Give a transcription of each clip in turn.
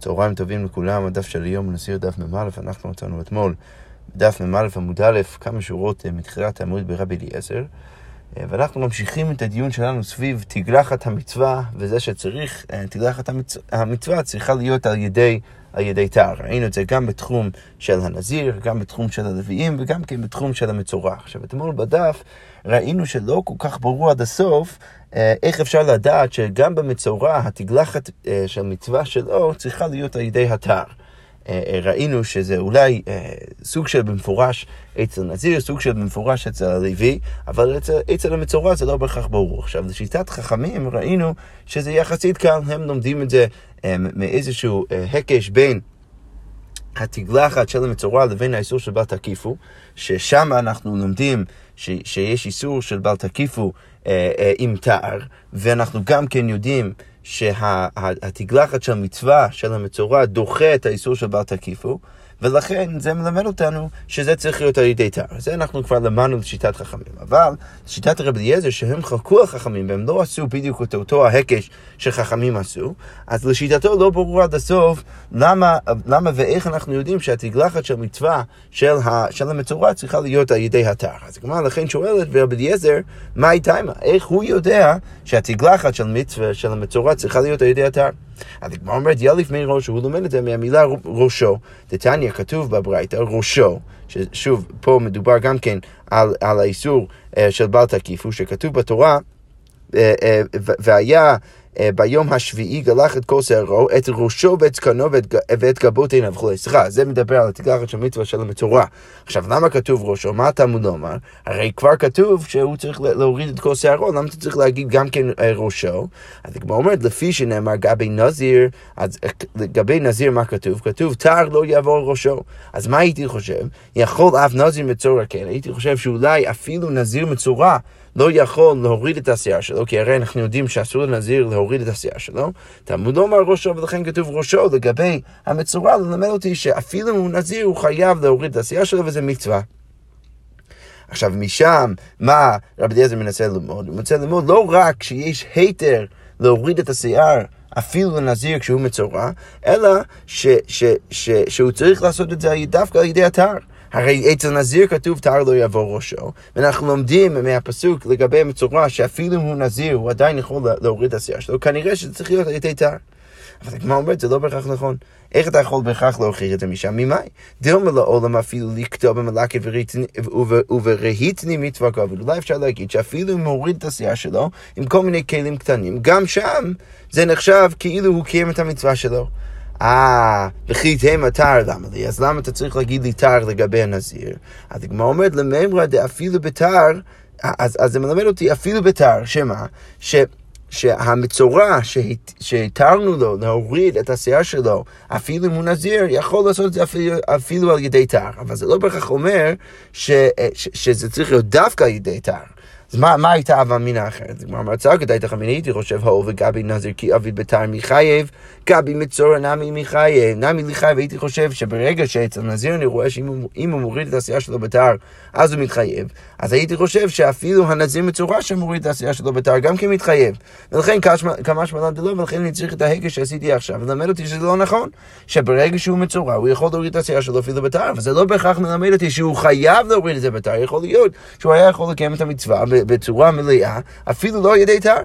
צהריים טובים לכולם, הדף של היום נסיר דף מ"א, אנחנו נתנו אתמול דף מ"א עמוד א', כמה שורות אה, מתחילת העמוד ברבי אליעזר, אה, ואנחנו ממשיכים את הדיון שלנו סביב תגלחת המצווה, וזה שצריך, אה, תגלחת המצ... המצווה צריכה להיות על ידי, על ידי תער. ראינו את זה גם בתחום של הנזיר, גם בתחום של הלוויים וגם כן בתחום של המצורע. עכשיו, אתמול בדף ראינו שלא כל כך ברור עד הסוף אה, איך אפשר לדעת שגם במצורע התגלחת אה, של מצווה שלו צריכה להיות על ידי התר. אה, ראינו שזה אולי סוג של במפורש אצל נזיר, סוג של במפורש אצל הלוי, אבל אצל, אצל המצורע זה לא בהכרח ברור. עכשיו, לשיטת חכמים ראינו שזה יחסית קל, הם לומדים את זה מאיזשהו הקש בין התגלחת של המצורע לבין האיסור של בל תקיפו, ששם אנחנו לומדים ש, שיש איסור של בל תקיפו אה, אה, עם תער, ואנחנו גם כן יודעים שהתגלחת של מצווה של המצורע דוחה את האיסור של בל תקיפו. ולכן זה מלמד אותנו שזה צריך להיות על ידי תר. זה אנחנו כבר למדנו לשיטת חכמים. אבל לשיטת רבי אליעזר, שהם חלקו על חכמים והם לא עשו בדיוק את אותו ההקש שחכמים עשו, אז לשיטתו לא ברור עד הסוף למה, למה ואיך אנחנו יודעים שהתגלחת של מצווה של, ה, של המצורע צריכה להיות על ידי התר. אז הגמרא לכן שואלת רבי אליעזר, מה איתה? איך הוא יודע שהתגלחת של מצווה של המצורע צריכה להיות על ידי התר? אז הגמרא אומרת, יליף מי ראשו, הוא לומד את זה מהמילה ראשו. דתניא כתוב בברייתא ראשו, ששוב, פה מדובר גם כן על, על האיסור uh, של בל תקיפו, שכתוב בתורה, uh, uh, והיה אה, ביום השביעי גלח את כל שערו, את ראשו ואת זקנו ואת, ואת גבות עיניו וכולי. סליחה, זה מדבר על התגלחת של מצווה של המצורע. עכשיו, למה כתוב ראשו? מה התלמוד לומר? הרי כבר כתוב שהוא צריך להוריד את כל שערו, למה אתה צריך להגיד גם כן אה, ראשו? אז הגמרא אומרת, לפי שנאמר גבי נזיר, אז אה, לגבי נזיר מה כתוב? כתוב, תר לא יעבור ראשו. אז מה הייתי חושב? יכול אף נזיר מצורע כן. הייתי חושב שאולי אפילו נזיר מצורע לא יכול להוריד את השיער שלו, כי הרי אנחנו יודעים שאסור לנזיר להוריד את השיער שלו. תלמוד אומר ראשו, ולכן כתוב ראשו לגבי המצורע, ללמד אותי שאפילו הוא נזיר, הוא חייב להוריד את השיער שלו, וזה מצווה. עכשיו, משם, מה רבי אליעזר מנסה ללמוד? הוא מנסה ללמוד לא רק שיש היתר להוריד את השיער, אפילו לנזיר כשהוא מצורע, אלא ש, ש, ש, שהוא צריך לעשות את זה דווקא על ידי אתר. הרי אצל נזיר כתוב תר לא יעבור ראשו, ואנחנו לומדים מהפסוק לגבי המצורע שאפילו אם הוא נזיר, הוא עדיין יכול להוריד את השיער שלו, כנראה שזה צריך להיות על ידי תר. אבל הגמרא אומרת, זה לא בהכרח נכון. איך אתה יכול בהכרח להוכיח את זה משם? ממאי? דילמה לעולם אפילו לכתוב במלאכת וברהיטני מצווה כבוד. אולי אפשר להגיד שאפילו אם הוא הוריד את השיער שלו עם כל מיני כלים קטנים, גם שם זה נחשב כאילו הוא קיים את המצווה שלו. אה, וכי תהמה תר למה לי? אז למה אתה צריך להגיד לי תר לגבי הנזיר? אז הגמרא אומרת למימרא דאפילו בתר, אז, אז זה מלמד אותי אפילו בתר, שמה? ש... שהמצורע שהתרנו לו להוריד את השיער שלו, אפילו אם הוא נזיר, יכול לעשות את זה אפילו, אפילו על ידי תר. אבל זה לא בהכרח אומר ש, ש, שזה צריך להיות דווקא על ידי תר. אז מה, מה הייתה אבה מינה אחרת? כלומר, מצא כדאי תחמין הייתי חושב, הו וגבי נזיר כי אביד בתר מחייב, גבי מצורע נמי מחייב, נמי לחייב, הייתי חושב שברגע שאצל נזיר אני רואה שאם הוא מוריד את העשייה שלו בתר, אז הוא מתחייב. אז הייתי חושב שאפילו הנזיר מצורע שמוריד את העשייה שלו בתר, גם כן מתחייב. ולכן כמה שמלן דלא, ולכן אני צריך את ההגה שעשיתי עכשיו, ולמד אותי שזה לא נכון, שברגע שהוא מצורע, הוא יכול להוריד את העשייה שלו אפילו בתר, וזה לא בהכרח מלמד אותי שהוא חייב להוריד את זה בתר, יכול להיות שהוא היה יכול לקיים את המצווה בצורה מלאה, אפילו לא על ידי תר.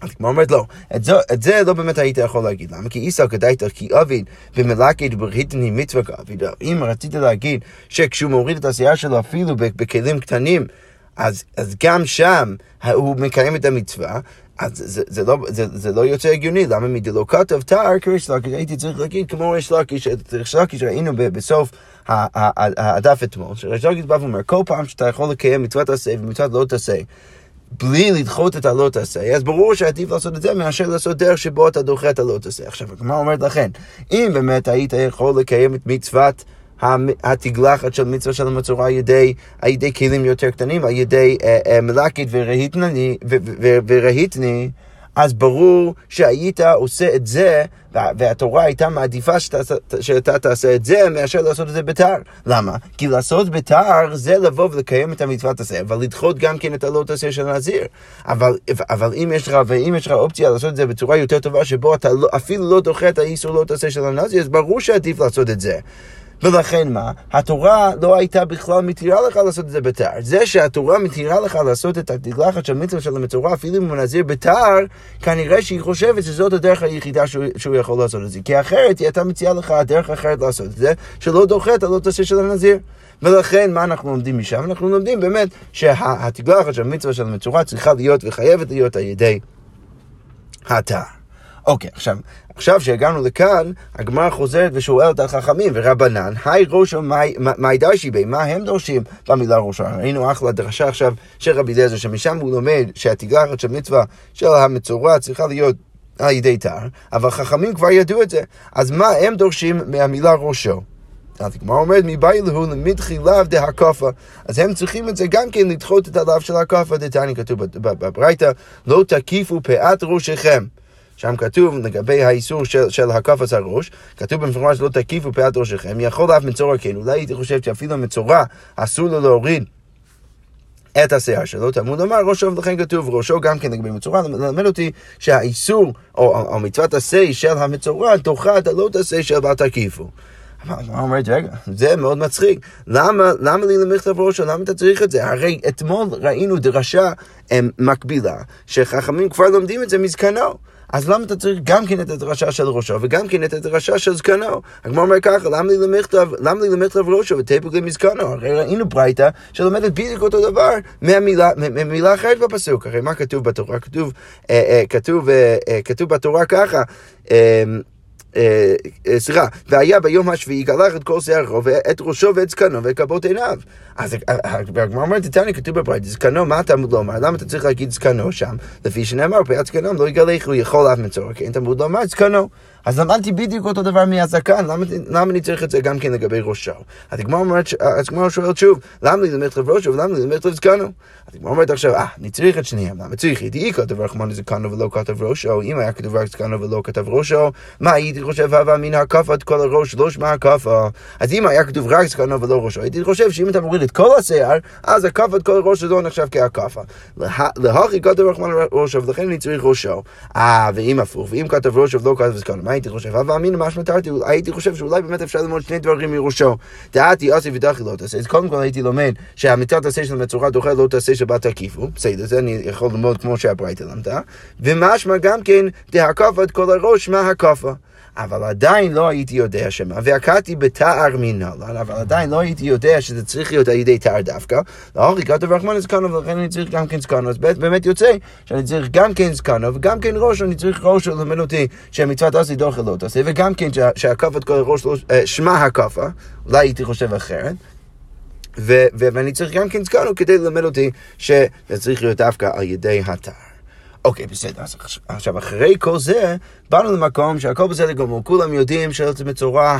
אז כמו אומרת לא, את זה, את זה לא באמת היית יכול להגיד. למה? כי איסר כדאית כי אביד במלאכת בריתני מצווה כאביד. אם רצית להגיד שכשהוא מוריד את השיער שלו אפילו בכלים קטנים, אז, אז גם שם הוא מקיים את המצווה, אז זה, זה, לא, זה, זה לא יוצא הגיוני, למה מדלא כתב תר כריש לקיש, הייתי צריך להגיד כמו ריש לקיש, ריש לקיש ראינו בסוף הדף אתמול, שריש לקיש בא ואומר, כל פעם שאתה יכול לקיים מצוות עשה ומצוות לא תעשה, בלי לדחות את הלא תעשה, אז ברור שעדיף לעשות את זה מאשר לעשות דרך שבו אתה דוחה את הלא תעשה. עכשיו, הגמרא אומרת לכן, אם באמת היית יכול לקיים את מצוות התגלחת של מצווה של המצורע על ידי, על ידי כלים יותר קטנים, על ידי אה, אה, מלאכית ורהיטני, ורהיטני אז ברור שהיית עושה את זה, והתורה הייתה מעדיפה שאתה, שאתה תעשה את זה, מאשר לעשות את זה בתר. למה? כי לעשות בתר זה לבוא ולקיים את המצוות הזה, אבל לדחות גם כן את הלא תעשה של הנזיר. אבל, אבל אם יש לך, ואם יש לך אופציה לעשות את זה בצורה יותר טובה, שבו אתה לא, אפילו לא דוחה את האיסור לא תעשה של הנזיר, אז ברור שעדיף לעשות את זה. ולכן מה? התורה לא הייתה בכלל מתירה לך לעשות את זה בתר. זה שהתורה מתירה לך לעשות את התגלחת של מצווה של המצורע, אפילו אם הוא נזיר בתר, כנראה שהיא חושבת שזאת הדרך היחידה שהוא, שהוא יכול לעשות את זה. כי אחרת היא הייתה מציעה לך דרך אחרת לעשות את זה, שלא דוחה את תעשה של הנזיר. ולכן, מה אנחנו לומדים משם? אנחנו לומדים באמת שהתגלחת של המצווה של המצורע צריכה להיות וחייבת להיות על ידי התר. אוקיי, עכשיו, עכשיו שהגענו לכאן, הגמרא חוזרת ושואלת על חכמים ורבנן, היי ראשו מאי דרשי בי, מה הם דורשים במילה ראשו? ראינו אחלה דרשה עכשיו של רבי אליעזר, שמשם הוא לומד שהתגלחת של מצווה של המצורע צריכה להיות על ידי תר, אבל חכמים כבר ידעו את זה. אז מה הם דורשים מהמילה ראשו? אז הגמרא אומרת, מבאי להו למדחי לאו דהקופה. אז הם צריכים את זה גם כן לדחות את הלאו של הקופה, דתני כתוב בברייתא, לא תקיפו פאת ראשיכם. שם כתוב לגבי האיסור של, של הקפץ הראש, כתוב במפורש לא תקיפו פאת ראשיכם, יכול אף מצורע כן, אולי הייתי חושב שאפילו מצורע אסור לו להוריד את השיער שלו, תלמוד אמר ראשו, ולכן כתוב ראשו גם כן לגבי מצורע, ללמד אותי שהאיסור, או, או, או מצוות עשה של המצורע, דוחה את הלא תעשה של בת תקיפו. אומרת, רגע, זה מאוד מצחיק. למה, למה לי למכתב ראשו? למה אתה צריך את זה? הרי אתמול ראינו דרשה מקבילה, שחכמים כבר לומדים את זה מזקנו. אז למה אתה צריך גם כן את הדרשה של ראשו וגם כן את הדרשה של זקנו? הגמרא אומר ככה, למה לי למכתב, ראשו ותפק למזקנו? הרי ראינו ברייתא שלומדת בדיוק אותו דבר ממילה אחרת בפסוק. הרי מה כתוב בתורה? כתוב, אה, אה, אה, בתורה ככה, אה, סליחה, והיה ביום השביעי גלח את כל שערו ואת ראשו ואת זקנו ואת כבות עיניו. אז הגמרא אומרת, תתני, כתוב בברית, זקנו, מה אתה לומר? למה אתה צריך להגיד זקנו שם? לפי שנאמר, פאת זקנם לא יגלח, הוא יכול אף מצור, כן, אתה אמור לומר זקנו. אז למדתי בדיוק אותו דבר מהזקן, למה, למה אני צריך את זה גם כן לגבי ראשו? אז הגמרא אומרת, אז הגמרא שואלת שוב, למה לי לב ראשו ולמה לי לב זקנו? אז הגמרא אומרת עכשיו, אה, אני צריך את שניהם, למה צריך? הייתי כתב רחמון זקנו ולא כתב ראשו, אם היה כתוב רק זקנו ולא כתב ראשו, מה הייתי חושב, הווה מן הקפה את כל הראש, לא שמע הקפה. אז אם היה כתוב רק זקנו ולא ראשו, הייתי חושב שאם אתה מוריד את כל השיער, אז הקפה את כל הראש לא נחשב כהקפה. להכי כתב רחמון ראשו, ולכן אני צריך ראשו. אה, ואם הפוך, ואם כתב ראשו ולא כתב זקנו, מה הייתי חושב? הווה אמינא משמע תרתי, הייתי חושב שאולי באמת אפשר ללמוד שני דברים מראשו. דעתי אסי ודחי לא תעשה. אז קודם כל הייתי לומד שהמצוות תעשה של מצורע דוחה לא תעשה של בת תקיפו. בסדר, זה אני יכול ללמוד כמו שהברייתא למדה. ומשמע גם כן דהקפה כל הראש מה הקפה. אבל עדיין לא הייתי יודע שמה, והכרתי בתער מנהלן, אבל עדיין לא הייתי יודע שזה צריך להיות על ידי תער דווקא. לאורי כתוב רחמן זקנו, ולכן אני צריך גם כן זקנו, אז באמת יוצא שאני צריך גם כן זקנו, וגם כן ראש, אני צריך ראש ללמד אותי שהמצוות עשי דוחה לא תעשה, וגם כן שהכפת כל הראש, לא, אה, שמע הכפה, אולי הייתי חושב אחרת. ואני צריך גם כן זקנו כדי ללמד אותי שזה צריך להיות דווקא על ידי התער. אוקיי, בסדר. אז עכשיו, אחרי כל זה, באנו למקום שהכל בסדר גמור. כולם יודעים שארץ מצורע,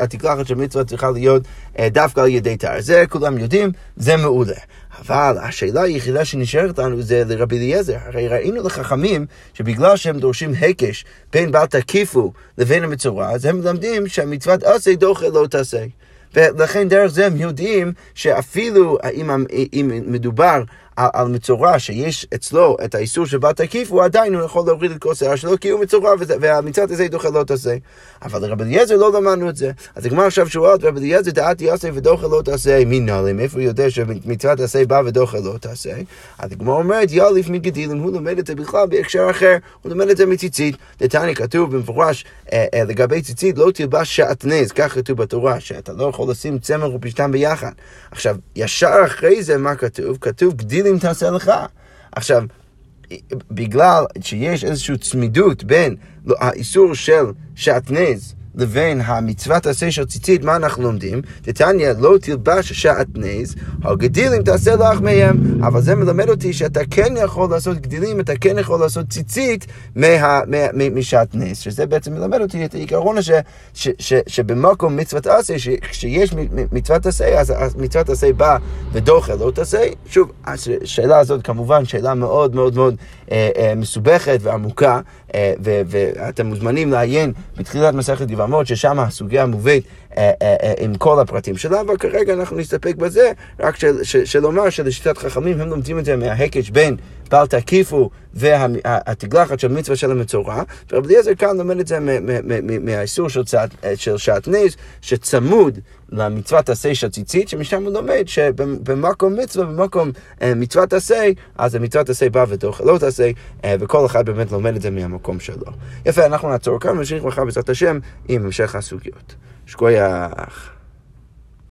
התקלחת של מצווה צריכה להיות אה, דווקא על ידי תר. זה כולם יודעים, זה מעולה. אבל השאלה היחידה שנשארת לנו זה לרבי אליעזר. הרי ראינו לחכמים שבגלל שהם דורשים הקש בין בל תקיפו לבין המצורע, אז הם מלמדים שהמצוות עשה דוחה לא תעשה. ולכן דרך זה הם יודעים שאפילו אם, אם מדובר על, על מצורע שיש אצלו את האיסור של בת תקיף, הוא עדיין הוא יכול להוריד את כל שיער שלו כי הוא מצורע והמצוות הזה דוחה לא תעשה. אבל לרבי אליעזר לא למדנו את זה. אז הגמר עכשיו שואלת, רבי אליעזר דעתי יעשה ודוחה לא תעשה, מי נעלים? איפה הוא יודע שמצוות עשה בא ודוחה לא תעשה? אז הגמר אומרת, יאליף מגדילים, הוא לומד את זה בכלל בהקשר אחר, הוא לומד את זה מציצית. דתני כתוב במפורש אה, אה, לגבי ציצית, לא תלבש שעטנז, כך כתוב בתורה, שאתה לא יכול לשים צמר ופשתן ביחד. עכשיו, ישר אחרי זה מה כתוב? כתוב גדיל אם תעשה לך. עכשיו, בגלל שיש איזושהי צמידות בין האיסור של שעטנז לבין המצוות עשה של ציצית, מה אנחנו לומדים? דתניא לא תלבש שעטנז, הגדילים תעשה לך מהם, אבל זה מלמד אותי שאתה כן יכול לעשות גדילים, אתה כן יכול לעשות ציצית משעטנז, שזה בעצם מלמד אותי את העיקרון הזה, שבמקום מצוות עשה, כשיש מצוות עשה, אז מצוות עשה בא ודוחה לא תעשה. שוב, השאלה הזאת כמובן שאלה מאוד מאוד מאוד אה, אה, מסובכת ועמוקה, אה, ואתם מוזמנים לעיין בתחילת מסכת יבמות, ששם הסוגיה מובאת עם כל הפרטים שלה, אבל כרגע אנחנו נסתפק בזה, רק של, של, של לומר שלשיטת חכמים הם לומדים את זה מההקש בין בל תקיפו והתגלחת של מצווה של המצורע, ורבי אליעזר כאן לומד את זה מהאיסור של, של שעטנז, שצמוד למצוות עשה של ציצית, שמשם הוא לומד שבמקום מצווה, במקום מצוות עשה, אז המצוות עשה בא ותאכל לא תעשה, וכל אחד באמת לומד את זה מהמקום שלו. יפה, אנחנו נעצור כאן ונמשיך מחר בעזרת השם עם המשך הסוגיות. Je Shkoyach.